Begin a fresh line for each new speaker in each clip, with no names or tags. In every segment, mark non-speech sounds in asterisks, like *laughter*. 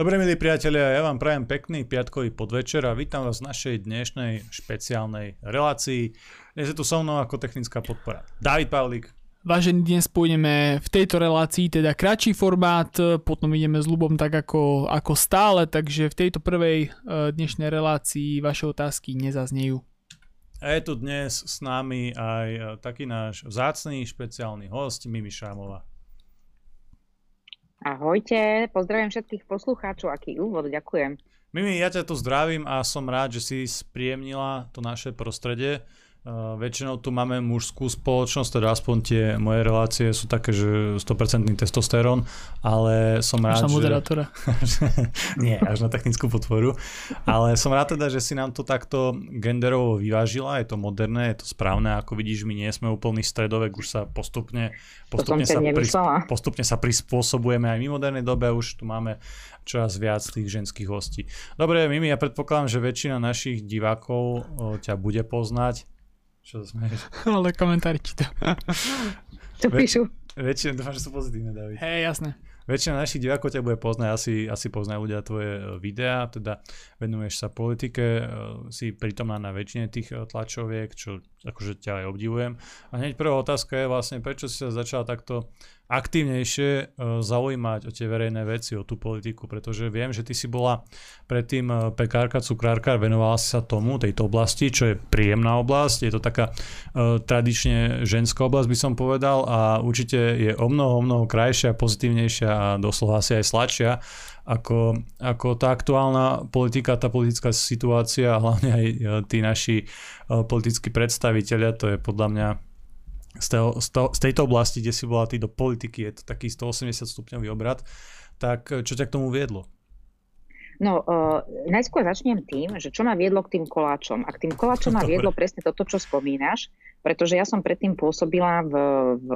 Dobre, milí priatelia, ja vám prajem pekný piatkový podvečer a vítam vás v našej dnešnej špeciálnej relácii. Dnes je tu so mnou ako technická podpora David Pavlík.
Vážení, dnes pôjdeme v tejto relácii teda kratší formát, potom ideme s Lubom tak ako, ako stále, takže v tejto prvej e, dnešnej relácii vaše otázky nezaznejú.
A je tu dnes s nami aj e, taký náš vzácný špeciálny host, Mimi Šámová.
Ahojte, pozdravím všetkých poslucháčov, aký úvod, ďakujem.
Mimi, ja ťa tu zdravím a som rád, že si spríjemnila to naše prostredie. Uh, väčšinou tu máme mužskú spoločnosť, teda aspoň tie moje relácie sú také, že 100% testosterón, ale som rád,
až na moderátora.
že... *laughs* Nie, až na technickú podporu. Ale som rád teda, že si nám to takto genderovo vyvážila, je to moderné, je to správne, ako vidíš, my nie sme úplný stredovek, už sa postupne, postupne, sa, pris... postupne sa prispôsobujeme aj v modernej dobe, už tu máme čoraz viac tých ženských hostí. Dobre, Mimi, ja predpokladám, že väčšina našich divákov ťa bude poznať čo smeješ? *laughs*
Ale komentári ti to.
To píšu.
Väčšina, dúfam, že sú pozitívne, David.
Hej, jasné.
Väčšina našich divákov ťa bude poznať, asi, asi poznajú ľudia tvoje e, videá, teda venuješ sa politike, e, si prítomná na väčšine tých e, tlačoviek, čo akože ťa aj obdivujem. A hneď prvá otázka je vlastne, prečo si sa začala takto aktívnejšie uh, zaujímať o tie verejné veci, o tú politiku, pretože viem, že ty si bola predtým uh, pekárka, cukrárka, venovala si sa tomu, tejto oblasti, čo je príjemná oblasť, je to taká uh, tradične ženská oblasť, by som povedal, a určite je o mnoho, o mnoho krajšia, pozitívnejšia a doslova asi aj sladšia ako, ako tá aktuálna politika, tá politická situácia a hlavne aj tí naši politickí predstaviteľia, to je podľa mňa z, toho, z, toho, z tejto oblasti, kde si bola ty do politiky, je to taký 180 stupňový obrad, tak čo ťa k tomu viedlo?
No, uh, najskôr začnem tým, že čo ma viedlo k tým koláčom. A k tým koláčom ma viedlo presne toto, čo spomínaš pretože ja som predtým pôsobila v, v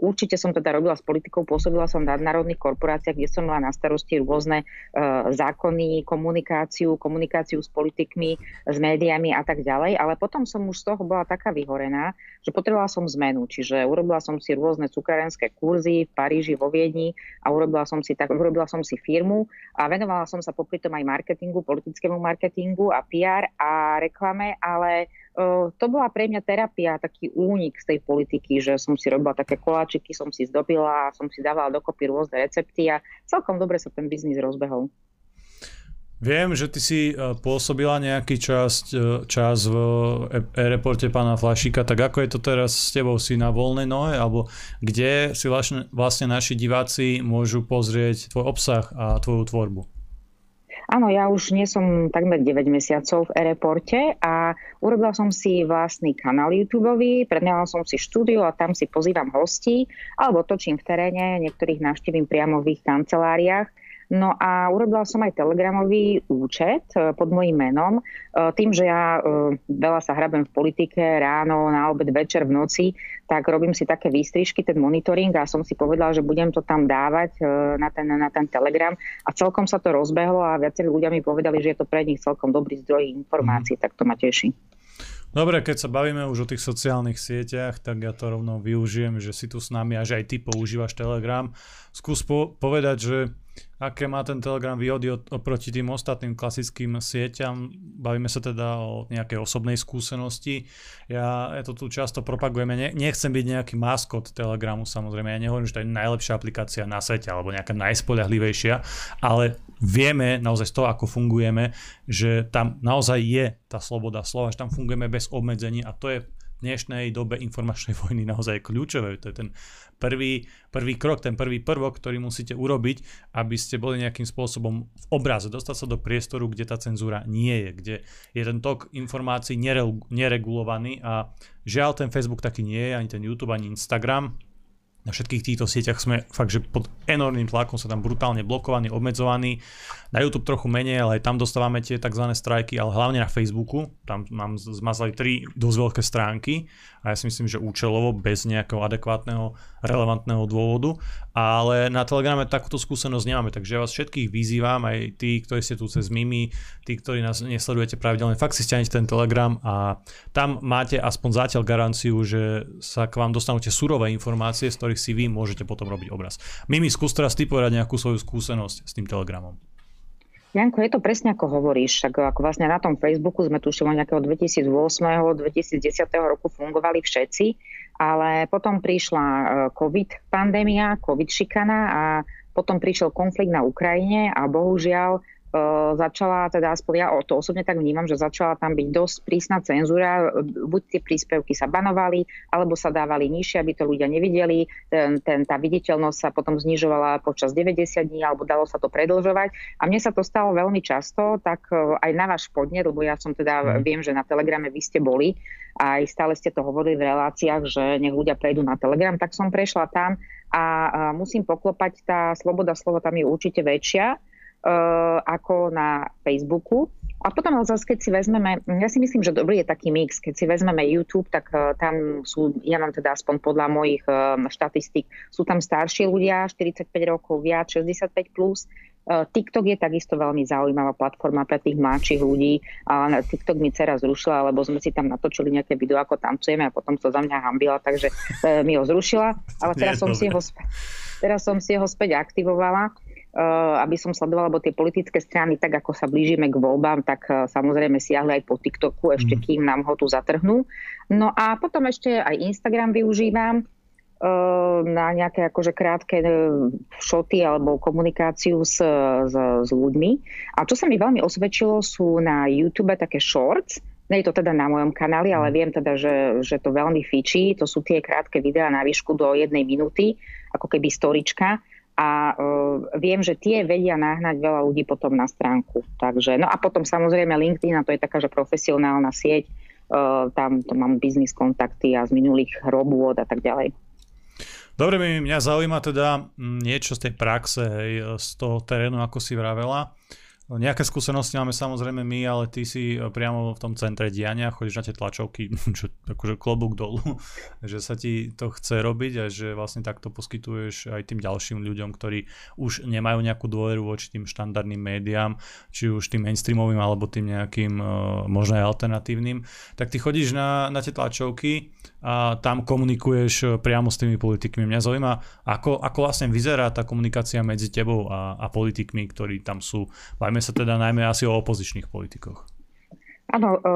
určite som teda robila s politikou, pôsobila som v nadnárodných korporáciách, kde som mala na starosti rôzne uh, zákony, komunikáciu, komunikáciu s politikmi, s médiami a tak ďalej, ale potom som už z toho bola taká vyhorená, že potrebovala som zmenu, čiže urobila som si rôzne cukárenské kurzy v Paríži, vo Viedni a urobila som si, tak, urobila som si firmu a venovala som sa popri tom aj marketingu, politickému marketingu a PR a reklame, ale to bola pre mňa terapia, taký únik z tej politiky, že som si robila také koláčiky, som si zdobila, som si dávala dokopy rôzne recepty a celkom dobre sa ten biznis rozbehol.
Viem, že ty si e, pôsobila nejaký čas, e, čas v e-reporte pána Flašika, tak ako je to teraz s tebou? Si na voľnej nohe, alebo kde si vlastne, vlastne naši diváci môžu pozrieť tvoj obsah a tvoju tvorbu?
Áno, ja už nie som takmer 9 mesiacov v e-reporte a urobila som si vlastný kanál YouTube, predňala som si štúdio a tam si pozývam hostí alebo točím v teréne, niektorých navštívim priamo v ich kanceláriách No a urobila som aj telegramový účet e, pod mojím menom. E, tým, že ja e, veľa sa hrabem v politike ráno, na obed, večer, v noci, tak robím si také výstrižky, ten monitoring a som si povedala, že budem to tam dávať na ten, na ten telegram a celkom sa to rozbehlo a viacerí ľudia mi povedali, že je to pre nich celkom dobrý zdroj informácií, mm. tak to ma teší.
Dobre, keď sa bavíme už o tých sociálnych sieťach, tak ja to rovno využijem, že si tu s nami a že aj ty používaš Telegram. Skús po- povedať, že aké má ten Telegram výhody oproti tým ostatným klasickým sieťam. Bavíme sa teda o nejakej osobnej skúsenosti. Ja, ja to tu často propagujeme. Ne, nechcem byť nejaký maskot Telegramu, samozrejme. Ja nehovorím, že to je najlepšia aplikácia na svete alebo nejaká najspoľahlivejšia, ale vieme naozaj z toho, ako fungujeme, že tam naozaj je tá sloboda slova, že tam fungujeme bez obmedzení a to je dnešnej dobe informačnej *laughs* vojny naozaj kľúčové. To je ten prvý, prvý krok, ten prvý prvok, ktorý musíte urobiť, aby ste boli nejakým spôsobom v obraze, dostať sa do priestoru, kde tá cenzúra nie je, kde je ten tok informácií neregulovaný a žiaľ ten Facebook taký nie je, ani ten YouTube, ani Instagram, na všetkých týchto sieťach sme fakt, že pod enormným tlakom sa tam brutálne blokovaní, obmedzovaní. Na YouTube trochu menej, ale aj tam dostávame tie tzv. strajky, ale hlavne na Facebooku. Tam mám zmazali tri dosť veľké stránky a ja si myslím, že účelovo, bez nejakého adekvátneho, relevantného dôvodu. Ale na Telegrame takúto skúsenosť nemáme, takže ja vás všetkých vyzývam, aj tí, ktorí ste tu cez Mimi, tí, ktorí nás nesledujete pravidelne, fakt si stiahnete ten Telegram a tam máte aspoň zatiaľ garanciu, že sa k vám dostanú tie surové informácie, z ktorých si vy môžete potom robiť obraz. Mimi, skús teraz ty povedať nejakú svoju skúsenosť s tým Telegramom.
Janko, je to presne ako hovoríš. Tak ako vlastne na tom Facebooku sme tušili nejakého 2008. 2010. roku fungovali všetci, ale potom prišla e, COVID pandémia, COVID šikana a potom prišiel konflikt na Ukrajine a bohužiaľ začala, teda aspoň ja to osobne tak vnímam, že začala tam byť dosť prísna cenzúra, buď tie príspevky sa banovali, alebo sa dávali nižšie, aby to ľudia nevideli, ten, ten, tá viditeľnosť sa potom znižovala počas 90 dní, alebo dalo sa to predlžovať. A mne sa to stalo veľmi často, tak uh, aj na váš podnet, lebo ja som teda, mm. viem, že na Telegrame vy ste boli, a aj stále ste to hovorili v reláciách, že nech ľudia prejdú na Telegram, tak som prešla tam a musím poklopať, tá sloboda slova tam je určite väčšia ako na Facebooku. A potom zase, keď si vezmeme, ja si myslím, že dobrý je taký mix. Keď si vezmeme YouTube, tak uh, tam sú, ja mám teda aspoň podľa mojich uh, štatistík, sú tam starší ľudia, 45 rokov viac, 65 plus. TikTok je takisto veľmi zaujímavá platforma pre tých mladších ľudí. A TikTok mi dcera zrušila, lebo sme si tam natočili nejaké video, ako tancujeme a potom to za mňa hambila, takže mi ho zrušila. Ale *laughs* teraz som, si ho, teraz som si ho späť aktivovala Eh, aby som sledovala, lebo tie politické strany, tak ako sa blížime k voľbám, tak eh, samozrejme siahli aj po TikToku, ešte mhm. kým nám ho tu zatrhnú. No a potom ešte aj Instagram využívam eh, na nejaké akože krátke šoty alebo komunikáciu s, s, s ľuďmi. A čo sa mi veľmi osvedčilo, sú na YouTube také shorts, nie je to teda na mojom kanáli, ale mhm. viem teda, že, že to veľmi fičí. To sú tie krátke videá na výšku do jednej minúty, ako keby storička a uh, viem, že tie vedia nahnať veľa ľudí potom na stránku. Takže, no a potom samozrejme LinkedIn, a to je taká, že profesionálna sieť, uh, tam to mám biznis kontakty a z minulých robôt a tak ďalej.
Dobre, mňa zaujíma teda niečo z tej praxe, hej, z toho terénu, ako si vravela. No, nejaké skúsenosti máme samozrejme my, ale ty si e, priamo v tom centre diania, chodíš na tie tlačovky, *laughs* čo akože klobúk dolu, *laughs* že sa ti to chce robiť a že vlastne takto poskytuješ aj tým ďalším ľuďom, ktorí už nemajú nejakú dôveru voči tým štandardným médiám, či už tým mainstreamovým alebo tým nejakým e, možno aj alternatívnym, tak ty chodíš na, na tie tlačovky a tam komunikuješ e, priamo s tými politikmi. Mňa zaujíma, ako, ako vlastne vyzerá tá komunikácia medzi tebou a, a politikmi, ktorí tam sú. Bajme sa teda najmä asi o opozičných politikoch.
Áno, e,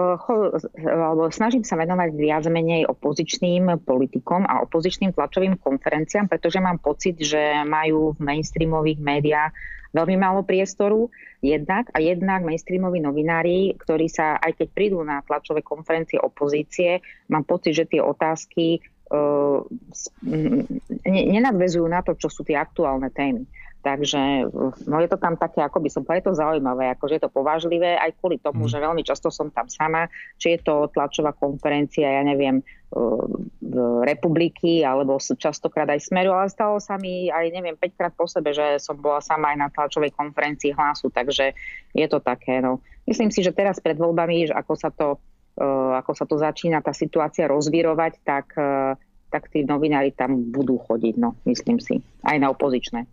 alebo snažím sa venovať viac menej opozičným politikom a opozičným tlačovým konferenciám, pretože mám pocit, že majú v mainstreamových médiách veľmi málo priestoru jednak a jednak mainstreamoví novinári, ktorí sa, aj keď prídu na tlačové konferencie opozície, mám pocit, že tie otázky uh, nenadvezujú na to, čo sú tie aktuálne témy. Takže no je to tam také, ako by som povedal, je to zaujímavé, akože je to povážlivé aj kvôli tomu, mm. že veľmi často som tam sama, či je to tlačová konferencia, ja neviem, republiky alebo častokrát aj smeru, ale stalo sa mi aj neviem 5 krát po sebe, že som bola sama aj na tlačovej konferencii hlasu, takže je to také. No. Myslím si, že teraz pred voľbami, že ako sa to, ako sa to začína tá situácia rozvírovať, tak tak tí novinári tam budú chodiť, no, myslím si, aj na opozičné.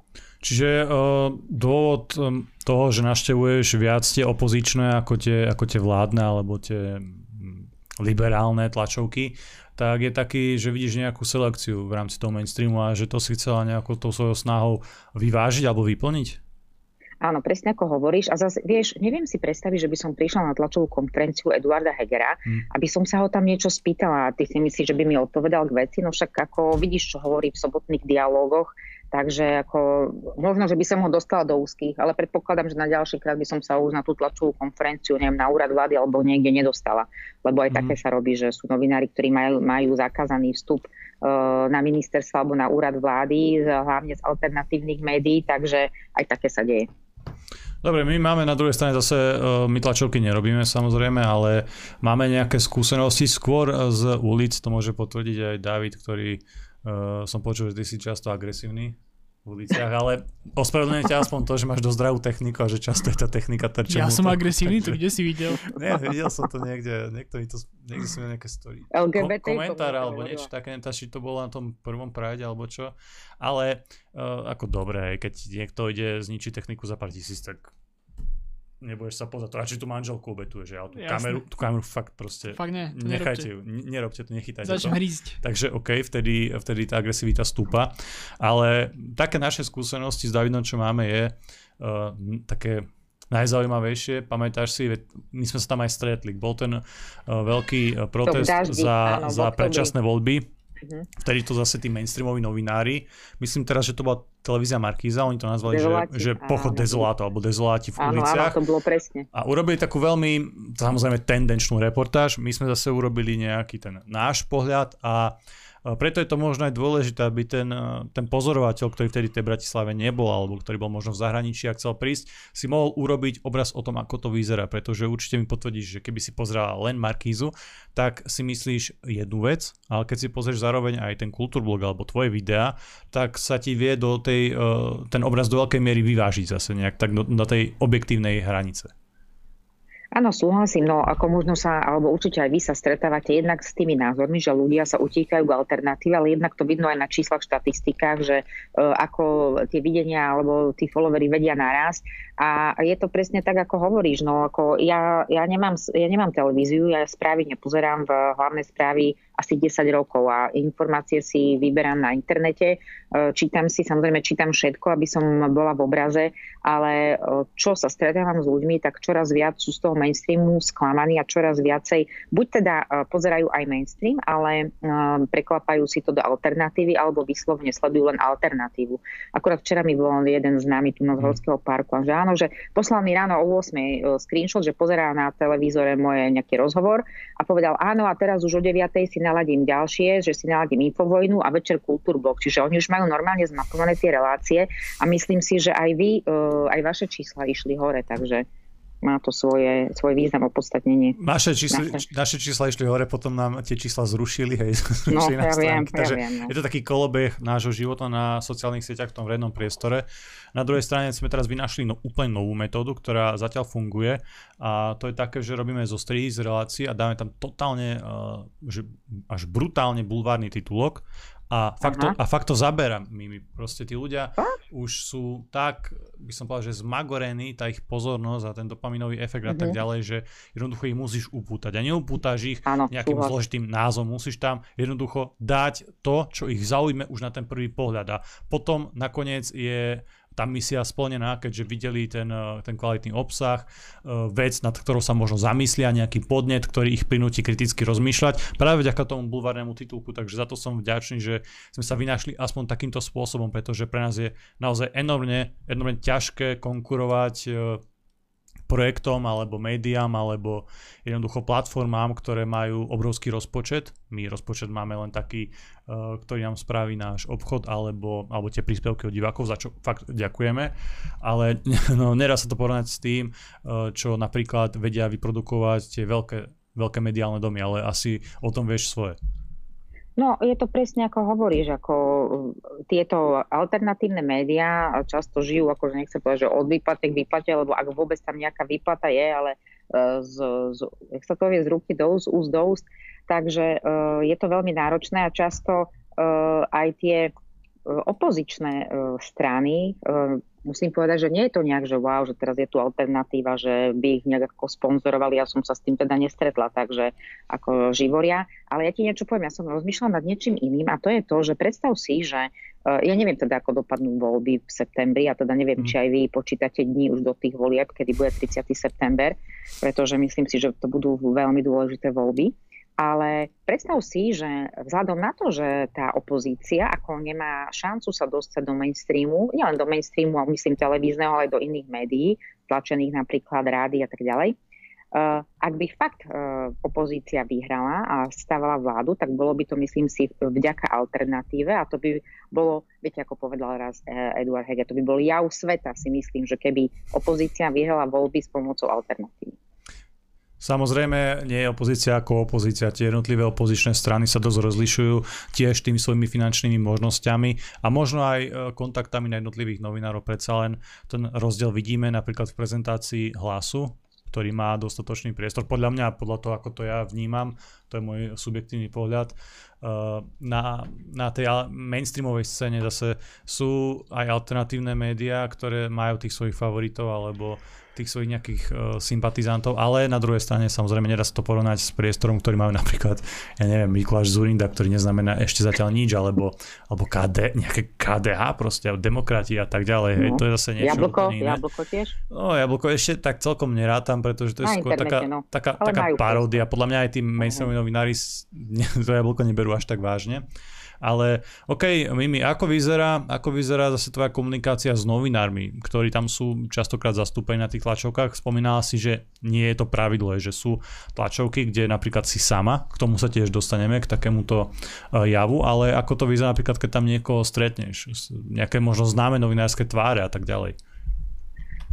Čiže uh, dôvod um, toho, že naštevuješ viac tie opozičné ako tie, ako tie vládne alebo tie liberálne tlačovky, tak je taký, že vidíš nejakú selekciu v rámci toho mainstreamu a že to si chcela nejakou tou svojou snahou vyvážiť alebo vyplniť?
Áno, presne ako hovoríš. A zase, vieš, neviem si predstaviť, že by som prišla na tlačovú konferenciu Eduarda Hegera, hmm. aby som sa ho tam niečo spýtala a ty si myslíš, že by mi odpovedal k veci. No však ako vidíš, čo hovorí v sobotných dialógoch, Takže ako, možno, že by som ho dostala do úzkých, ale predpokladám, že na ďalší krát by som sa už na tú tlačovú konferenciu, neviem, na úrad vlády alebo niekde nedostala. Lebo aj mm. také sa robí, že sú novinári, ktorí majú, majú zakázaný vstup uh, na ministerstvo alebo na úrad vlády, hlavne z alternatívnych médií, takže aj také sa deje.
Dobre, my máme na druhej strane zase, uh, my tlačovky nerobíme samozrejme, ale máme nejaké skúsenosti skôr z ulic, to môže potvrdiť aj David, ktorý Uh, som počul, že ty si často agresívny v uliciach, ale ospravedlňujem ťa aspoň to, že máš dosť zdravú techniku a že často je tá technika terčia.
Ja som agresívny, takže... to kde si videl? *laughs*
Nie, videl som to niekde, niekto mi to, niekde som nejaké story. LGBT Ko- komentár alebo niečo také, neviem, či to bolo na tom prvom prajde alebo čo, ale uh, ako dobré, keď niekto ide zničiť techniku za pár tisíc, tak nebudeš sa pozrieť. To radšej tú manželku obetuješ, ale tú kameru, tú kameru fakt proste
fakt ne,
nechajte ju, nerobte to, nechytajte
Začnem to. hrízť.
Takže OK, vtedy, vtedy tá agresivita stúpa. Ale také naše skúsenosti s Davidom, čo máme, je uh, také najzaujímavejšie, pamätáš si, my sme sa tam aj stretli, bol ten uh, veľký protest daždi, za, áno, za predčasné voľby, Uh-huh. Vtedy to zase tí mainstreamoví novinári, myslím teraz, že to bola televízia Markíza, oni to nazvali, Dezoláti, že, že pochod dezolátov, alebo dezoláti v áno, uliciach.
Áno, to bolo presne.
A urobili takú veľmi, samozrejme, tendenčnú reportáž. My sme zase urobili nejaký ten náš pohľad a preto je to možno aj dôležité, aby ten, e, ten pozorovateľ, ktorý vtedy v tej Bratislave nebol, alebo ktorý bol možno v zahraničí a chcel prísť, si mohol urobiť obraz o tom, ako to vyzerá, pretože určite mi potvrdíš, že keby si pozeral len Markízu, tak si myslíš jednu vec, ale keď si pozrieš zároveň aj ten kultúrblog alebo tvoje videá, tak sa ti vie do tej, e, ten obraz do veľkej miery vyvážiť zase nejak tak do tej objektívnej hranice.
Áno, súhlasím, no ako možno sa, alebo určite aj vy sa stretávate jednak s tými názormi, že ľudia sa utíkajú k alternatíve, ale jednak to vidno aj na číslach, štatistikách, že uh, ako tie videnia alebo tí followery vedia narásť. A je to presne tak, ako hovoríš, no ako ja, ja, nemám, ja nemám televíziu, ja správy nepozerám v hlavné správy asi 10 rokov a informácie si vyberám na internete. E, čítam si, samozrejme čítam všetko, aby som bola v obraze, ale e, čo sa stretávam s ľuďmi, tak čoraz viac sú z toho mainstreamu sklamaní a čoraz viacej buď teda e, pozerajú aj mainstream, ale preklapajú si to do alternatívy alebo vyslovne sledujú len alternatívu. Akurát včera mi bol jeden z nami tu na Zhorského parku a že áno, že poslal mi ráno o 8 screenshot, že pozerá na televízore moje nejaký rozhovor a povedal áno a teraz už o 9 si naladím ďalšie, že si naladím Infovojnu a večer Kultúrblok. Čiže oni už majú normálne zmapované tie relácie a myslím si, že aj vy, eh, aj vaše čísla išli hore, takže má to svoje, svoj význam, opodstatnenie.
Naše čísla, naše. naše čísla išli hore, potom nám tie čísla zrušili. Hej, *laughs*
no, ja viem,
Takže
ja viem, no.
je to taký kolobeh nášho života na sociálnych sieťach v tom vrednom priestore. Na druhej strane sme teraz vynašli no, úplne novú metódu, ktorá zatiaľ funguje a to je také, že robíme zo strihy z relácií a dáme tam totálne, uh, že až brutálne bulvárny titulok a fakt, to, a fakt to zaberá. My, my proste tí ľudia a? už sú tak, by som povedal, že zmagorení, tá ich pozornosť a ten dopaminový efekt uh-huh. a tak mhm. ďalej, že jednoducho ich musíš upútať. A neupútaš ich Áno, nejakým súhlas. zložitým názvom. Musíš tam jednoducho dať to, čo ich zaujme už na ten prvý pohľad. A potom nakoniec je tá misia splnená, keďže videli ten, eh, ten kvalitný obsah, eh, vec, nad ktorou sa možno zamyslia, nejaký podnet, ktorý ich prinúti kriticky rozmýšľať, práve vďaka tomu bulvárnemu titulku, takže za to som vďačný, že sme sa vynašli aspoň takýmto spôsobom, pretože pre nás je naozaj enormne, enormne ťažké konkurovať eh, projektom alebo médiám alebo jednoducho platformám, ktoré majú obrovský rozpočet. My rozpočet máme len taký, uh, ktorý nám spraví náš obchod alebo, alebo tie príspevky od divákov, za čo fakt ďakujeme. Ale *laughs* no, nedá sa to porovnať s tým, uh, čo napríklad vedia vyprodukovať tie veľké, veľké mediálne domy, ale asi o tom vieš svoje.
No, je to presne ako hovoríš, ako uh, tieto alternatívne médiá často žijú, akože nechcem povedať, že od výplaty k výplate, lebo ak vôbec tam nejaká výplata je, ale uh, z, z, jak sa to vie, z ruky do úst, úst do úst, takže je to veľmi náročné a často aj tie opozičné uh, strany uh, musím povedať, že nie je to nejak, že wow, že teraz je tu alternatíva, že by ich nejak ako sponzorovali, ja som sa s tým teda nestretla, takže ako živoria. Ale ja ti niečo poviem, ja som rozmýšľala nad niečím iným a to je to, že predstav si, že ja neviem teda, ako dopadnú voľby v septembri a teda neviem, mm. či aj vy počítate dní už do tých volieb, kedy bude 30. september, pretože myslím si, že to budú veľmi dôležité voľby. Ale predstav si, že vzhľadom na to, že tá opozícia ako nemá šancu sa dostať do mainstreamu, nielen do mainstreamu, ale myslím televízneho, ale aj do iných médií, tlačených napríklad rády a tak ďalej, uh, ak by fakt uh, opozícia vyhrala a stávala vládu, tak bolo by to, myslím si, vďaka alternatíve a to by bolo, viete, ako povedal raz uh, Eduard Hege, to by bol jav sveta, si myslím, že keby opozícia vyhrala voľby s pomocou alternatívy.
Samozrejme, nie je opozícia ako opozícia. Tie jednotlivé opozičné strany sa dosť rozlišujú tiež tými svojimi finančnými možnosťami a možno aj e, kontaktami na jednotlivých novinárov. Predsa len ten rozdiel vidíme napríklad v prezentácii hlasu, ktorý má dostatočný priestor. Podľa mňa, podľa toho, ako to ja vnímam, to je môj subjektívny pohľad, na, na tej mainstreamovej scéne zase sú aj alternatívne médiá, ktoré majú tých svojich favoritov alebo tých svojich nejakých uh, sympatizantov, ale na druhej strane samozrejme nedá sa to porovnať s priestorom, ktorý majú napríklad, ja neviem, Mikuláš Zurinda, ktorý neznamená ešte zatiaľ nič, alebo, alebo KD, nejaké KDH proste, demokrati a tak ďalej. No. Hej, to je zase niečo
jablko, iné. Jablko tiež?
No, jablko ešte tak celkom nerátam, pretože to je na skôr taká, no. taká, taká paródia. Podľa mňa aj tí mainstreamoví novinári *laughs* to jablko neberú až tak vážne. Ale OK, Mimi, ako vyzerá, ako vyzerá zase tvoja komunikácia s novinármi, ktorí tam sú častokrát zastúpení na tých tlačovkách? Spomínala si, že nie je to pravidlo, že sú tlačovky, kde napríklad si sama, k tomu sa tiež dostaneme, k takémuto e, javu, ale ako to vyzerá napríklad, keď tam niekoho stretneš, nejaké možno známe novinárske tváre a tak ďalej?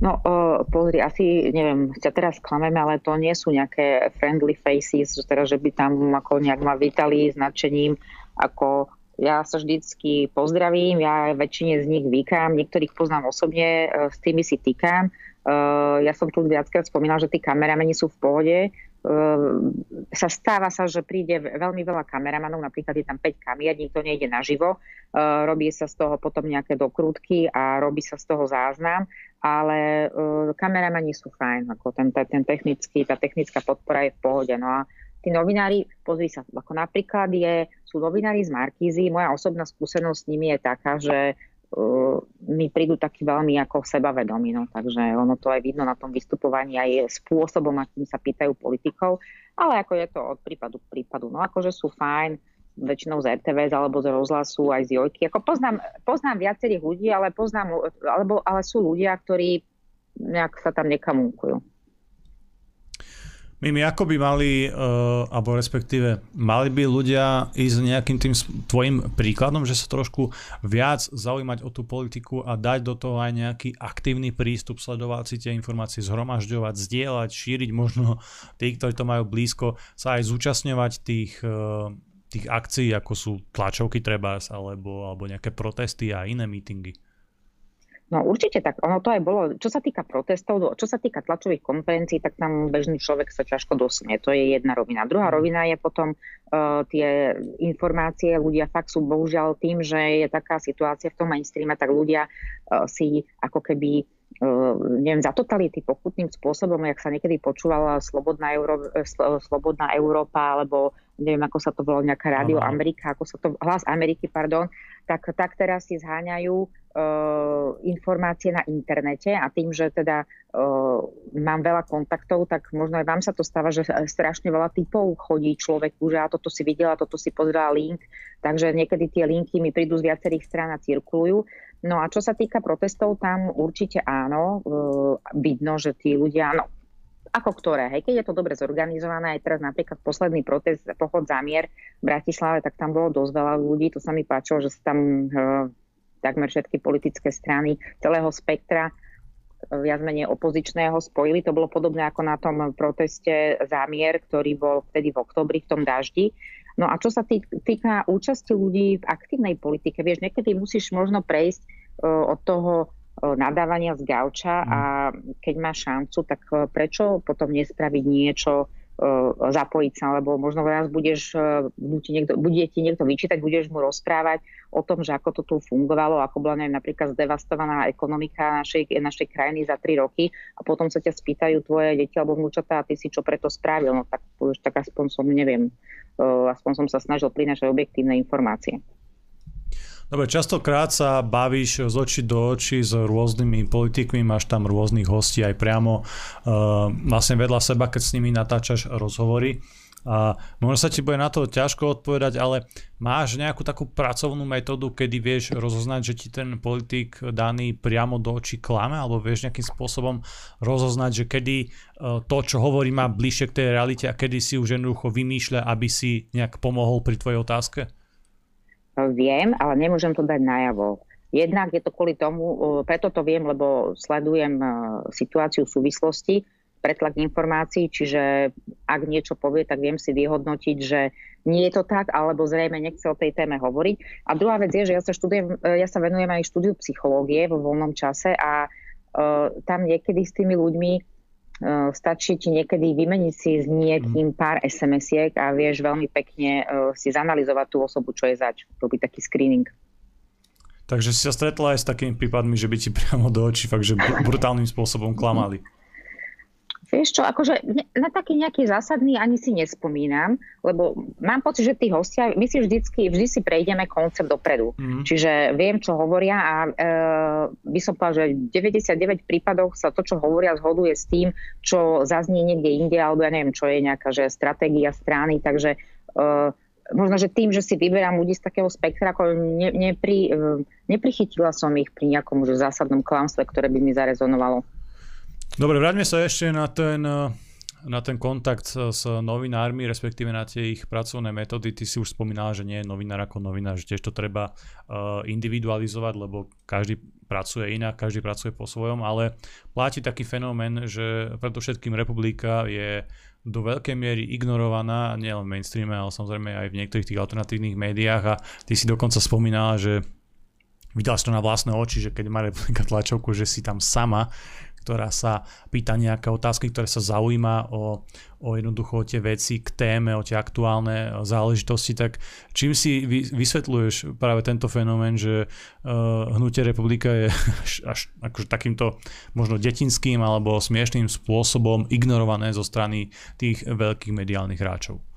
No, uh, pozri, asi, neviem, ťa teraz klameme, ale to nie sú nejaké friendly faces, že, teda, že by tam ako nejak ma vítali s nadšením, ako ja sa vždycky pozdravím, ja väčšine z nich vykám, niektorých poznám osobne, e, s tými si týkam. E, ja som tu viackrát spomínal, že tí kamerameni sú v pohode. E, sa stáva sa, že príde veľmi veľa kameramanov, napríklad je tam 5 kamier, nikto nejde naživo, robí sa z toho potom nejaké dokrútky a robí sa z toho záznam, ale kameramani sú fajn, ako ten, ten technický, tá technická podpora je v pohode. No a tí novinári, pozri sa, ako napríklad je, sú novinári z Markízy, moja osobná skúsenosť s nimi je taká, že uh, mi prídu takí veľmi ako sebavedomí, no, takže ono to aj vidno na tom vystupovaní aj spôsobom, akým sa pýtajú politikov, ale ako je to od prípadu k prípadu, no akože sú fajn, väčšinou z RTVS alebo z rozhlasu, aj z Jojky. Ako poznám, poznám viacerých ľudí, ale, poznám, alebo, ale sú ľudia, ktorí nejak sa tam nekamúkujú.
Mimi, ako by mali, uh, alebo respektíve, mali by ľudia ísť nejakým tým tvojim príkladom, že sa trošku viac zaujímať o tú politiku a dať do toho aj nejaký aktívny prístup, sledovať si tie informácie, zhromažďovať, zdieľať, šíriť možno tí, ktorí to majú blízko, sa aj zúčastňovať tých, uh, tých akcií, ako sú tlačovky trebárs, alebo, alebo nejaké protesty a iné mítingy.
No určite tak, ono to aj bolo, čo sa týka protestov, čo sa týka tlačových konferencií, tak tam bežný človek sa ťažko dosne, to je jedna rovina. Druhá mhm. rovina je potom uh, tie informácie, ľudia fakt sú bohužiaľ tým, že je taká situácia v tom mainstreame, tak ľudia uh, si ako keby uh, neviem, za totality pokutným spôsobom, jak sa niekedy počúvala Slobodná, Euró- Slobodná Európa, alebo neviem, ako sa to volalo, nejaká Rádio Amerika, ako sa to, Hlas Ameriky, pardon, tak, tak teraz si zháňajú informácie na internete a tým, že teda uh, mám veľa kontaktov, tak možno aj vám sa to stáva, že strašne veľa typov chodí človeku, že a toto si videla, toto si pozrela link, takže niekedy tie linky mi prídu z viacerých strán a cirkulujú. No a čo sa týka protestov, tam určite áno, uh, vidno, že tí ľudia, no ako ktoré, hej, keď je to dobre zorganizované, aj teraz napríklad posledný protest, pochod zamier v Bratislave, tak tam bolo dosť veľa ľudí, to sa mi páčilo, že sa tam takmer všetky politické strany celého spektra e, viac menej opozičného spojili. To bolo podobné ako na tom proteste zámier, ktorý bol vtedy v oktobri v tom daždi. No a čo sa týka účasti ľudí v aktívnej politike, vieš, niekedy musíš možno prejsť e, od toho e, nadávania z gauča a keď máš šancu, tak prečo potom nespraviť niečo zapojiť sa, lebo možno raz budeš, e, bude ti niekto, bude ti niekto vyčítať, budeš mu rozprávať o tom, že ako to tu fungovalo, ako bola neviem, napríklad zdevastovaná ekonomika našej, našej krajiny za tri roky a potom sa ťa spýtajú tvoje deti alebo vnúčatá a ty si čo preto spravil, no tak, tak aspoň som, neviem, e, aspoň som sa snažil prinašať objektívne informácie.
Dobre, častokrát sa bavíš z očí do očí s rôznymi politikmi, máš tam rôznych hostí aj priamo uh, vlastne vedľa seba, keď s nimi natáčaš rozhovory. A možno sa ti bude na to ťažko odpovedať, ale máš nejakú takú pracovnú metódu, kedy vieš rozoznať, že ti ten politik daný priamo do očí klame, alebo vieš nejakým spôsobom rozoznať, že kedy uh, to, čo hovorí, má bližšie k tej realite a kedy si už jednoducho vymýšľa, aby si nejak pomohol pri tvojej otázke?
Viem, ale nemôžem to dať najavo. Jednak je to kvôli tomu, preto to viem, lebo sledujem e, situáciu v súvislosti, pretlak informácií, čiže ak niečo povie, tak viem si vyhodnotiť, že nie je to tak, alebo zrejme nechce o tej téme hovoriť. A druhá vec je, že ja sa, študujem, e, ja sa venujem aj štúdiu psychológie vo voľnom čase a uh, tam niekedy s tými ľuďmi stačí ti niekedy vymeniť si s niekým mhm. pár SMS-iek a vieš veľmi pekne si zanalizovať tú osobu, čo je zač. Robiť taký screening.
Takže si sa stretla aj s takými prípadmi, že by ti *laughs* priamo do očí fakt, že brutálnym spôsobom klamali.
Vieš čo, akože na taký nejaký zásadný ani si nespomínam, lebo mám pocit, že tí hostia, my si vždycky, vždy si prejdeme koncept dopredu. Mm. Čiže viem, čo hovoria a e, by som povedal, že v 99 prípadoch sa to, čo hovoria, zhoduje s tým, čo zaznie niekde inde, alebo ja neviem, čo je nejaká že stratégia strany, takže e, možno, že tým, že si vyberám ľudí z takého spektra, ako ne, nepri, e, neprichytila som ich pri nejakom že zásadnom klamstve, ktoré by mi zarezonovalo.
Dobre, vráťme sa ešte na ten, na ten kontakt s novinármi, respektíve na tie ich pracovné metódy. Ty si už spomínala, že nie je novinár ako novinár, že tiež to treba uh, individualizovať, lebo každý pracuje inak, každý pracuje po svojom, ale platí taký fenomén, že predovšetkým republika je do veľkej miery ignorovaná, nielen v mainstreame, ale samozrejme aj v niektorých tých alternatívnych médiách a ty si dokonca spomínala, že videla si to na vlastné oči, že keď má republika tlačovku, že si tam sama ktorá sa pýta nejaké otázky, ktoré sa zaujíma o, o jednoducho tie veci k téme, o tie aktuálne záležitosti, tak čím si vy, vysvetľuješ práve tento fenomén, že uh, hnutie republika je až, až akože takýmto možno detinským alebo smiešným spôsobom ignorované zo strany tých veľkých mediálnych hráčov?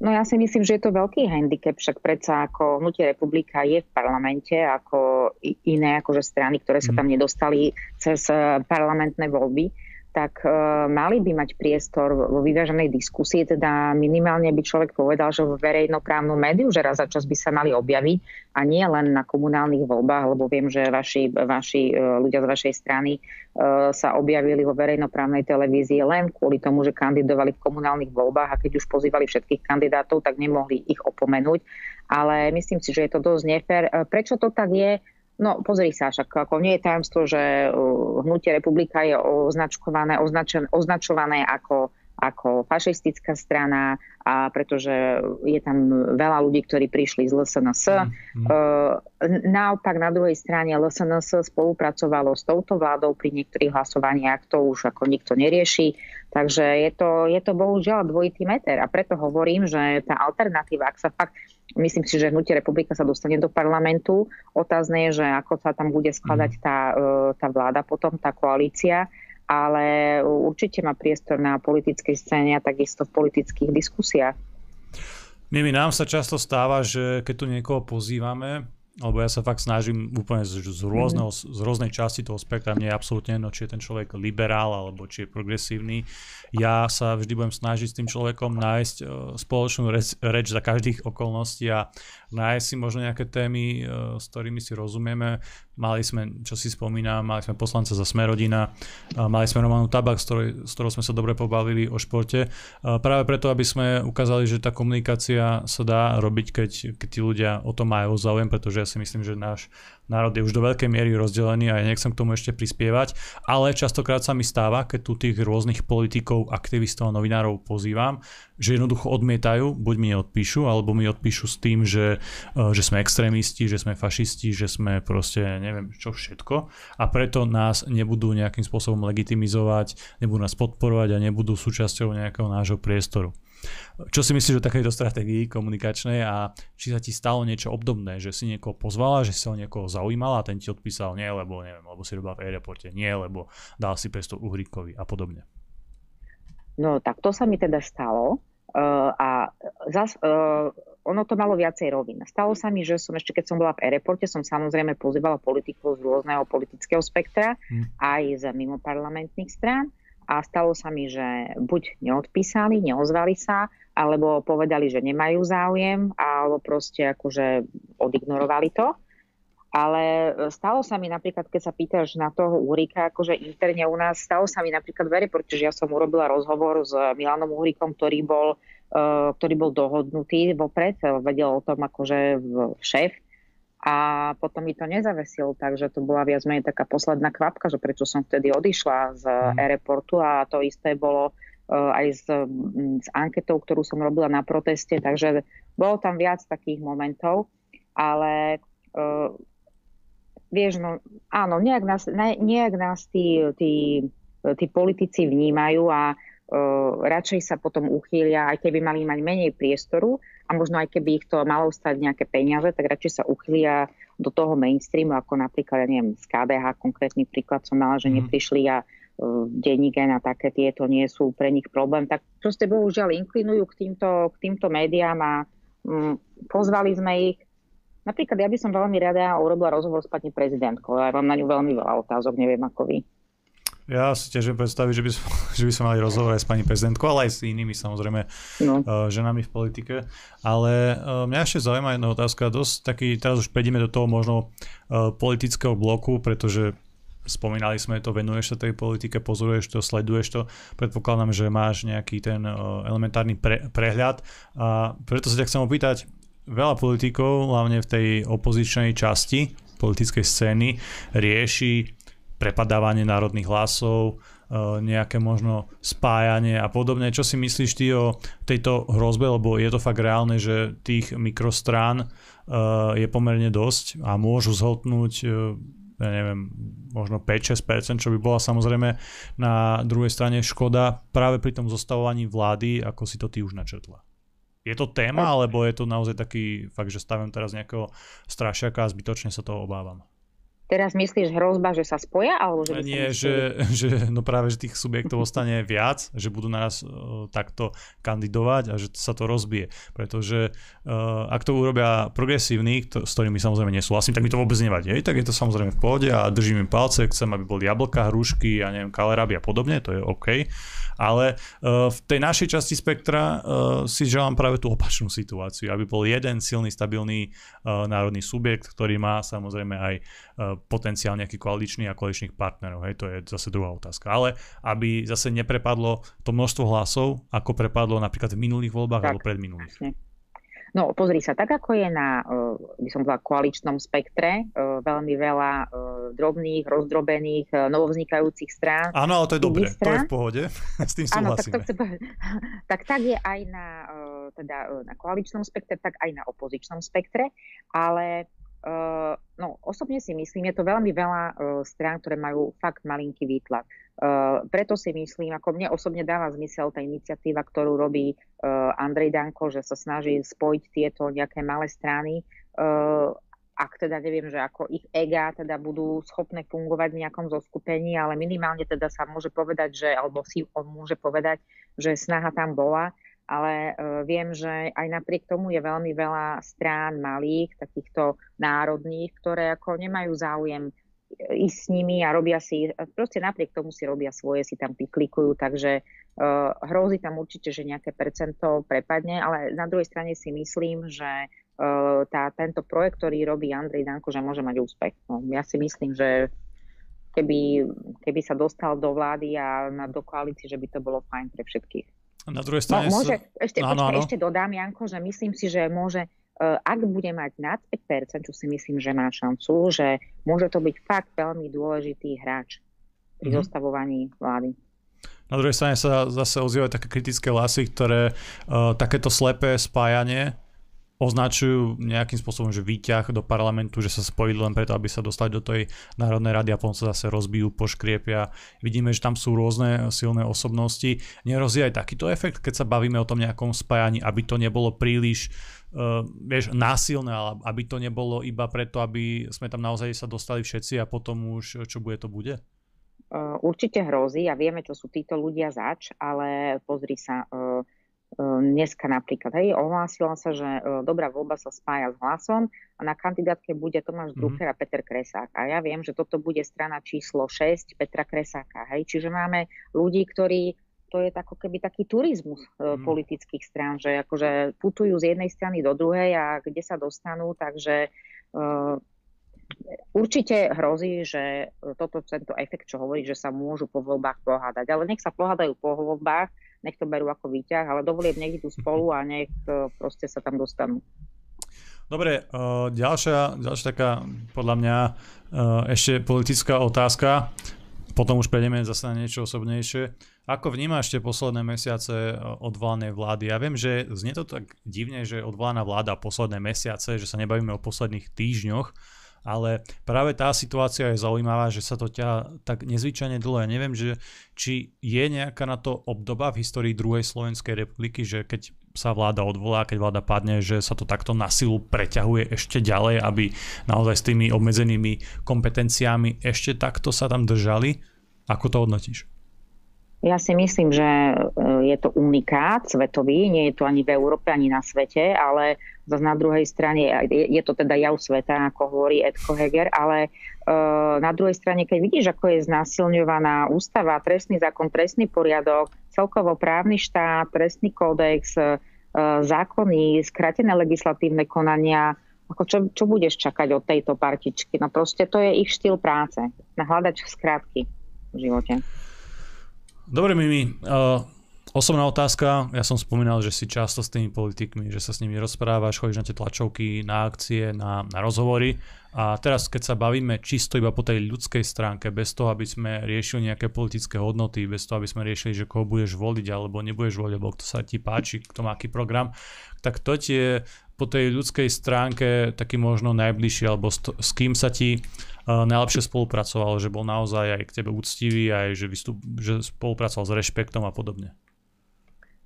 No ja si myslím, že je to veľký handicap, však predsa ako Hnutie republika je v parlamente ako iné akože strany, ktoré sa mhm. tam nedostali cez eh, parlamentné voľby tak uh, mali by mať priestor vo vyváženej diskusii, teda minimálne by človek povedal, že vo verejnoprávnom médiu, že raz za čas by sa mali objaviť a nie len na komunálnych voľbách, lebo viem, že vaši, vaši uh, ľudia z vašej strany uh, sa objavili vo verejnoprávnej televízii len kvôli tomu, že kandidovali v komunálnych voľbách a keď už pozývali všetkých kandidátov, tak nemohli ich opomenúť. Ale myslím si, že je to dosť nefér. Prečo to tak je? No pozri sa, však ako nie je tajomstvo, že uh, hnutie republika je označované, označen, označované ako, ako fašistická strana a pretože je tam veľa ľudí, ktorí prišli z LSNS. Mm, mm. Uh, naopak na druhej strane LSNS spolupracovalo s touto vládou pri niektorých hlasovaniach, to už ako nikto nerieši. Takže je to, je to bohužiaľ dvojitý meter a preto hovorím, že tá alternatíva, ak sa fakt Myslím si, že hnutie republika sa dostane do parlamentu. Otázne je, že ako sa tam bude skladať mhm. tá, e, tá vláda potom, tá koalícia, ale určite má priestor na politickej scéne a takisto v politických diskusiách.
Mimi, nám sa často stáva, že keď tu niekoho pozývame, lebo ja sa fakt snažím úplne z, z, rôzneho, mhm. z rôznej časti toho spektra, mne je absolútne jedno, či je ten človek liberál alebo či je progresívny. Ja sa vždy budem snažiť s tým človekom nájsť uh, spoločnú reč, reč za každých okolností a nájsť si možno nejaké témy, uh, s ktorými si rozumieme. Mali sme, čo si spomínam, mali sme poslanca za Smerodina, uh, mali sme Romanu Tabak, s, ktorou, s ktorou sme sa dobre pobavili o športe. Uh, práve preto, aby sme ukázali, že tá komunikácia sa dá robiť, keď, keď tí ľudia o to majú záujem, pretože ja si myslím, že náš národ je už do veľkej miery rozdelený a ja nechcem k tomu ešte prispievať, ale častokrát sa mi stáva, keď tu tých rôznych politikov, aktivistov a novinárov pozývam, že jednoducho odmietajú, buď mi odpíšu, alebo mi odpíšu s tým, že, e, že sme extrémisti, že sme fašisti, že sme proste neviem čo všetko a preto nás nebudú nejakým spôsobom legitimizovať, nebudú nás podporovať a nebudú súčasťou nejakého nášho priestoru. Čo si myslíš o takejto stratégii komunikačnej a či sa ti stalo niečo obdobné, že si niekoho pozvala, že si o niekoho zaujímala a ten ti odpísal nie, lebo neviem, lebo si robila v aeroporte, nie, lebo dal si priestor Uhríkovi a podobne.
No tak to sa mi teda stalo uh, a zas, uh, ono to malo viacej rovín. Stalo sa mi, že som ešte keď som bola v aeroporte, som samozrejme pozývala politikov z rôzneho politického spektra, hmm. aj z mimoparlamentných strán a stalo sa mi, že buď neodpísali, neozvali sa, alebo povedali, že nemajú záujem, alebo proste akože odignorovali to. Ale stalo sa mi napríklad, keď sa pýtaš na toho Úrika, akože interne u nás, stalo sa mi napríklad v že ja som urobila rozhovor s Milanom Úrikom, ktorý bol, uh, ktorý bol dohodnutý vopred, vedel o tom akože šéf a potom mi to nezavesil, takže to bola viac menej taká posledná kvapka, že prečo som vtedy odišla z mm. aeroportu a to isté bolo uh, aj s, s anketou, ktorú som robila na proteste, takže bolo tam viac takých momentov, ale uh, vieš, no áno, nejak nás, ne, nejak nás tí, tí tí politici vnímajú a radšej sa potom uchýlia, aj keby mali mať menej priestoru a možno aj keby ich to malo stať nejaké peniaze, tak radšej sa uchýlia do toho mainstreamu, ako napríklad, ja neviem, z KDH, konkrétny príklad som mala, že mm. neprišli a uh, denníke na také tieto nie sú pre nich problém, tak proste bohužiaľ inklinujú k týmto, k týmto médiám a um, pozvali sme ich. Napríklad ja by som veľmi rada urobila rozhovor s pani prezidentkou, ja mám na ňu veľmi veľa otázok, neviem ako vy.
Ja si tiež predstaviť, že by, som, *laughs* že by som mali rozhovor aj s pani prezidentkou, ale aj s inými samozrejme no. uh, ženami v politike. Ale uh, mňa ešte zaujíma jedna otázka, dosť taký, teraz už prejdeme do toho možno uh, politického bloku, pretože spomínali sme to, venuješ sa tej politike, pozoruješ to, sleduješ to, predpokladám, že máš nejaký ten elementárny pre, prehľad a preto sa ťa chcem opýtať, veľa politikov, hlavne v tej opozičnej časti politickej scény, rieši prepadávanie národných hlasov, e, nejaké možno spájanie a podobne. Čo si myslíš ty o tejto hrozbe, lebo je to fakt reálne, že tých mikrostrán e, je pomerne dosť a môžu zhotnúť e, ja neviem, možno 5-6%, čo by bola samozrejme na druhej strane škoda práve pri tom zostavovaní vlády, ako si to ty už načrtla. Je to téma, alebo je to naozaj taký fakt, že stavím teraz nejakého strašiaka a zbytočne sa toho obávam?
Teraz myslíš hrozba, že sa spoja? Alebo že
Nie, že, *laughs* že no práve, že tých subjektov ostane viac, že budú naraz uh, takto kandidovať a že sa to rozbije. Pretože uh, ak to urobia progresívni, to, s ktorými samozrejme nesúhlasím, tak mi to vôbec nevadí. Tak je to samozrejme v pohode a držím im palce, chcem, aby boli jablka, hrušky a neviem, kaleraby a podobne, to je OK. Ale uh, v tej našej časti spektra uh, si želám práve tú opačnú situáciu, aby bol jeden silný, stabilný uh, národný subjekt, ktorý má samozrejme aj uh, potenciál nejaký koaličný a koaličných partnerov. Hej, to je zase druhá otázka. Ale aby zase neprepadlo to množstvo hlasov, ako prepadlo napríklad v minulých voľbách tak, alebo predminulých.
No pozri sa, tak ako je na, eh, by som povedala, koaličnom spektre eh, veľmi veľa eh, drobných, rozdrobených, novovznikajúcich strán.
Áno, ale to je dobre, to je v pohode, *laughs* s tým súhlasíme. Áno, tak, to chce *laughs*
tak, tak je aj na, teda, na koaličnom spektre, tak aj na opozičnom spektre, ale Uh, no, osobne si myslím, je to veľmi veľa uh, strán, ktoré majú fakt malinký výtlak. Uh, preto si myslím, ako mne osobne dáva zmysel tá iniciatíva, ktorú robí uh, Andrej Danko, že sa snaží spojiť tieto nejaké malé strany. Uh, ak teda neviem, že ako ich ega teda budú schopné fungovať v nejakom zoskupení, ale minimálne teda sa môže povedať, že, alebo si on môže povedať, že snaha tam bola ale e, viem, že aj napriek tomu je veľmi veľa strán malých, takýchto národných, ktoré ako nemajú záujem e, ísť s nimi a robia si, proste napriek tomu si robia svoje, si tam piklikujú, takže hrozí tam určite, že nejaké percento prepadne, ale na druhej strane si myslím, že tá, tento projekt, ktorý robí Andrej Danko, že môže mať úspech. No, ja si myslím, že keby, keby sa dostal do vlády a na, do koalície, že by to bolo fajn pre všetkých.
Na druhej strane...
No, môže, ešte, áno, počkaj, áno. ešte dodám, Janko, že myslím si, že môže, uh, ak bude mať nad 5%, čo si myslím, že má šancu, že môže to byť fakt veľmi dôležitý hráč pri mm-hmm. zostavovaní vlády.
Na druhej strane sa zase ozývajú také kritické hlasy, ktoré uh, takéto slepé spájanie označujú nejakým spôsobom, že výťah do parlamentu, že sa spojili len preto, aby sa dostali do tej Národnej rady a potom sa zase rozbijú, poškriepia. Vidíme, že tam sú rôzne silné osobnosti. Nerozí aj takýto efekt, keď sa bavíme o tom nejakom spájaní, aby to nebolo príliš uh, vieš, násilné, ale aby to nebolo iba preto, aby sme tam naozaj sa dostali všetci a potom už čo bude, to bude?
Uh, určite hrozí a vieme, čo sú títo ľudia zač, ale pozri sa, uh, dneska napríklad, hej, ohlásila sa, že e, dobrá voľba sa spája s hlasom a na kandidátke bude Tomáš mhm. Drucker mm. a Peter Kresák. A ja viem, že toto bude strana číslo 6 Petra Kresáka, hej, čiže máme ľudí, ktorí to je ako keby taký turizmus mm. politických strán, že akože putujú z jednej strany do druhej a kde sa dostanú, takže uh, určite hrozí, že toto tento efekt, čo hovorí, že sa môžu po voľbách pohádať. Ale nech sa pohádajú po voľbách, nech to berú ako výťah, ale dovolieb nech idú spolu a nech e, proste sa tam dostanú.
Dobre, uh, ďalšia, ďalšia taká podľa mňa uh, ešte politická otázka, potom už prejdeme zase na niečo osobnejšie. Ako vnímaš tie posledné mesiace odvolanej vlády? Ja viem, že znie to tak divne, že odvolaná vláda posledné mesiace, že sa nebavíme o posledných týždňoch, ale práve tá situácia je zaujímavá, že sa to ťa tak nezvyčajne dlho. Ja neviem, že či je nejaká na to obdoba v histórii druhej Slovenskej republiky, že keď sa vláda odvolá, keď vláda padne, že sa to takto na silu preťahuje ešte ďalej, aby naozaj s tými obmedzenými kompetenciami ešte takto sa tam držali. Ako to hodnotíš?
Ja si myslím, že e, je to unikát svetový, nie je to ani v Európe, ani na svete, ale zase na druhej strane je to teda jav sveta, ako hovorí Ed Koheger, ale e, na druhej strane, keď vidíš, ako je znásilňovaná ústava, trestný zákon, trestný poriadok, celkovo právny štát, trestný kódex, e, zákony, skratené legislatívne konania, ako čo, čo budeš čakať od tejto partičky? No proste to je ich štýl práce, na hľadať skrátky v živote.
Dobre, Mimi, uh, osobná otázka. Ja som spomínal, že si často s tými politikmi, že sa s nimi rozprávaš, chodíš na tie tlačovky, na akcie, na, na rozhovory. A teraz, keď sa bavíme čisto iba po tej ľudskej stránke, bez toho, aby sme riešili nejaké politické hodnoty, bez toho, aby sme riešili, že koho budeš voliť alebo nebudeš voliť, alebo kto sa ti páči, kto má aký program, tak to tie po tej ľudskej stránke taký možno najbližší, alebo s, s kým sa ti najlepšie spolupracoval, že bol naozaj aj k tebe úctivý, aj že, vystup, že spolupracoval s rešpektom a podobne.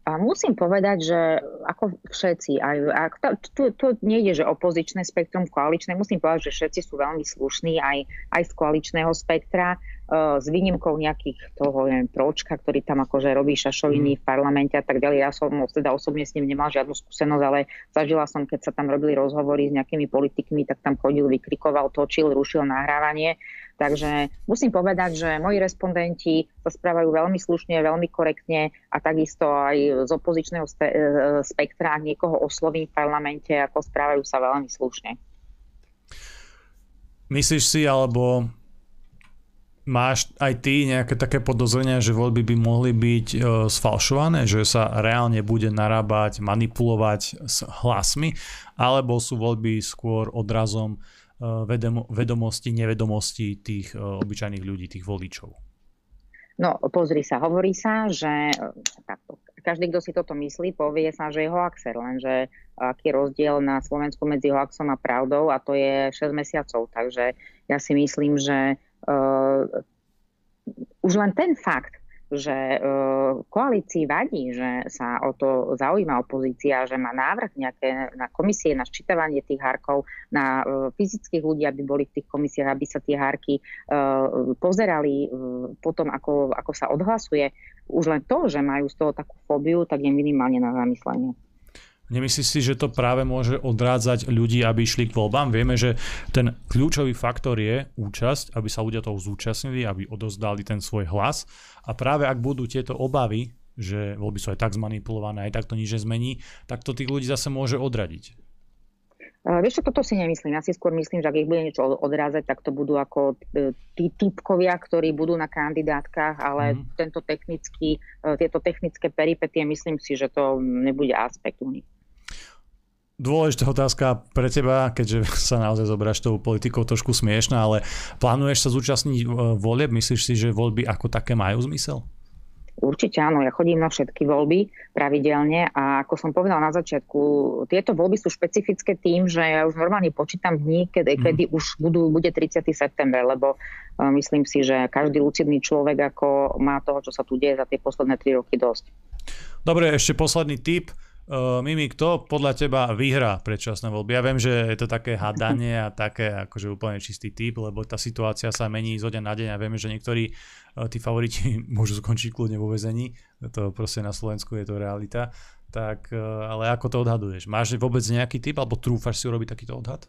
A musím povedať, že ako všetci, aj, ak to, tu, tu nejde, že opozičné spektrum, koaličné, musím povedať, že všetci sú veľmi slušní aj, aj z koaličného spektra. Eh, s výnimkou nejakých toho, neviem, pročka, ktorý tam akože robí šašoviny mm. v parlamente a tak ďalej. Ja som teda osobne s ním nemal žiadnu skúsenosť, ale zažila som, keď sa tam robili rozhovory s nejakými politikmi, tak tam chodil, vykrikoval, točil, rušil nahrávanie. Takže musím povedať, že moji respondenti sa správajú veľmi slušne, veľmi korektne a takisto aj z opozičného eh, spektra niekoho osloví v parlamente, ako správajú sa veľmi slušne.
Myslíš si, alebo Máš aj ty nejaké také podozrenia, že voľby by mohli byť e, sfalšované, že sa reálne bude narábať, manipulovať s hlasmi, alebo sú voľby skôr odrazom e, vedomo, vedomosti, nevedomosti tých e, obyčajných ľudí, tých voličov?
No, pozri sa, hovorí sa, že takto, každý, kto si toto myslí, povie sa, že je hoaxer, lenže aký rozdiel na Slovensku medzi hoaxom a pravdou a to je 6 mesiacov. Takže ja si myslím, že Uh, už len ten fakt, že uh, koalícii vadí, že sa o to zaujíma opozícia, že má návrh nejaké na komisie, na ščítavanie tých hárkov, na uh, fyzických ľudí, aby boli v tých komisiách, aby sa tie hárky pozerali potom, ako, ako sa odhlasuje. Už len to, že majú z toho takú fóbiu, tak je minimálne na zamyslenie.
Nemyslíš si, že to práve môže odrádzať ľudí, aby išli k voľbám? Vieme, že ten kľúčový faktor je účasť, aby sa ľudia toho zúčastnili, aby odozdali ten svoj hlas. A práve ak budú tieto obavy, že voľby sú aj tak zmanipulované, aj tak to nič nezmení, tak to tých ľudí zase môže odradiť.
Vieš čo, toto si nemyslím. Ja si skôr myslím, že ak ich bude niečo odrázať, tak to budú ako e, tí typkovia, ktorí budú na kandidátkach, ale mm. tento technický, e, tieto technické peripetie, myslím si, že to nebude aspekt u nich.
Dôležitá otázka pre teba, keďže *laughs* sa naozaj zobráš tou politikou trošku smiešná, ale plánuješ sa zúčastniť e, volieb? Myslíš si, že voľby ako také majú zmysel?
Určite áno, ja chodím na všetky voľby pravidelne a ako som povedal na začiatku, tieto voľby sú špecifické tým, že ja už normálne počítam dní, kedy, mm. kedy už budú, bude 30. september, lebo uh, myslím si, že každý lucidný človek ako má toho, čo sa tu deje za tie posledné 3 roky dosť.
Dobre, ešte posledný tip. Uh, Mimi, kto podľa teba vyhrá predčasné voľby? Ja viem, že je to také hadanie a také akože úplne čistý typ, lebo tá situácia sa mení zo dňa na deň a vieme, že niektorí uh, tí favoriti *laughs* môžu skončiť kľudne vo vezení. To proste na Slovensku je to realita. Tak, uh, ale ako to odhaduješ? Máš vôbec nejaký typ alebo trúfaš si urobiť takýto odhad?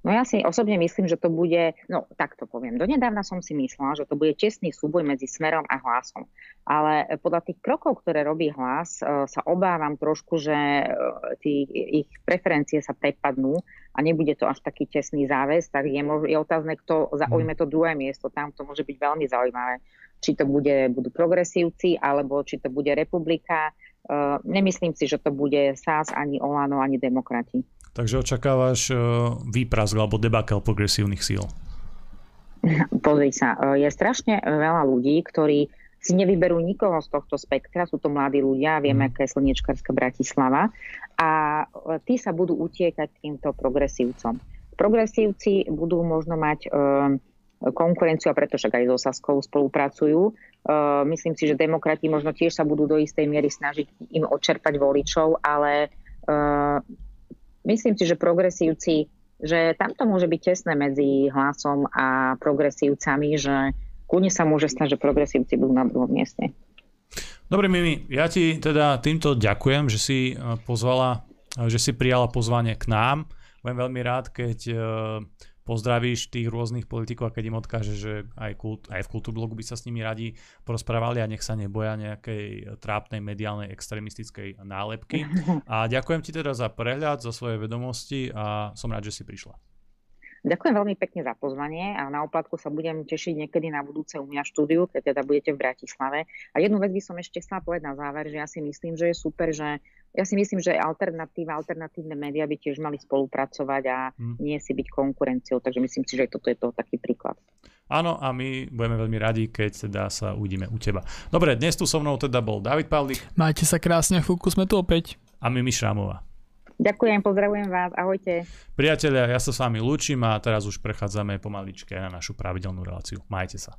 No ja si osobne myslím, že to bude, no tak to poviem, donedávna som si myslela, že to bude čestný súboj medzi Smerom a Hlasom. Ale podľa tých krokov, ktoré robí Hlas, e, sa obávam trošku, že e, tí, ich preferencie sa prepadnú a nebude to až taký tesný záväz, tak je, je otázne, kto zaujme to druhé miesto. Tam to môže byť veľmi zaujímavé. Či to bude, budú progresívci, alebo či to bude republika. E, nemyslím si, že to bude SAS, ani Olano, ani demokrati.
Takže očakávaš uh, výprask alebo debakel progresívnych síl? *laughs*
Pozri sa, e, je strašne veľa ľudí, ktorí si nevyberú nikoho z tohto spektra, sú to mladí ľudia, vieme, mm. aká je slniečkárska Bratislava a e, tí sa budú utiekať týmto progresívcom. Progresívci budú možno mať konkurenciu a preto však aj so Saskou spolupracujú. Myslím si, že demokrati možno tiež sa budú do istej miery snažiť im odčerpať voličov, ale myslím si, že progresívci, že tam to môže byť tesné medzi hlasom a progresívcami, že kľudne sa môže stať, že progresívci budú na druhom mieste.
Dobre, Mimi, ja ti teda týmto ďakujem, že si e, pozvala, e, že si prijala pozvanie k nám. Budem veľmi rád, keď e, pozdravíš tých rôznych politikov a keď im odkáže, že aj, kult, aj v Kultúrblogu by sa s nimi radi porozprávali a nech sa neboja nejakej trápnej mediálnej extremistickej nálepky. A ďakujem ti teda za prehľad, za svoje vedomosti a som rád, že si prišla.
Ďakujem veľmi pekne za pozvanie a na oplatku sa budem tešiť niekedy na budúce u mňa štúdiu, keď teda budete v Bratislave. A jednu vec by som ešte chcela povedať na záver, že ja si myslím, že je super, že ja si myslím, že alternatíva, alternatívne médiá by tiež mali spolupracovať a hmm. nie si byť konkurenciou, takže myslím si, že toto je to taký príklad.
Áno, a my budeme veľmi radi, keď teda sa uvidíme u teba. Dobre, dnes tu so mnou teda bol David Pavlik.
Majte sa krásne, chvíľku sme tu opäť.
A Mimi Šrámová.
Ďakujem, pozdravujem vás, ahojte.
Priatelia, ja sa s vami lúčim a teraz už prechádzame pomaličke na našu pravidelnú reláciu. Majte sa.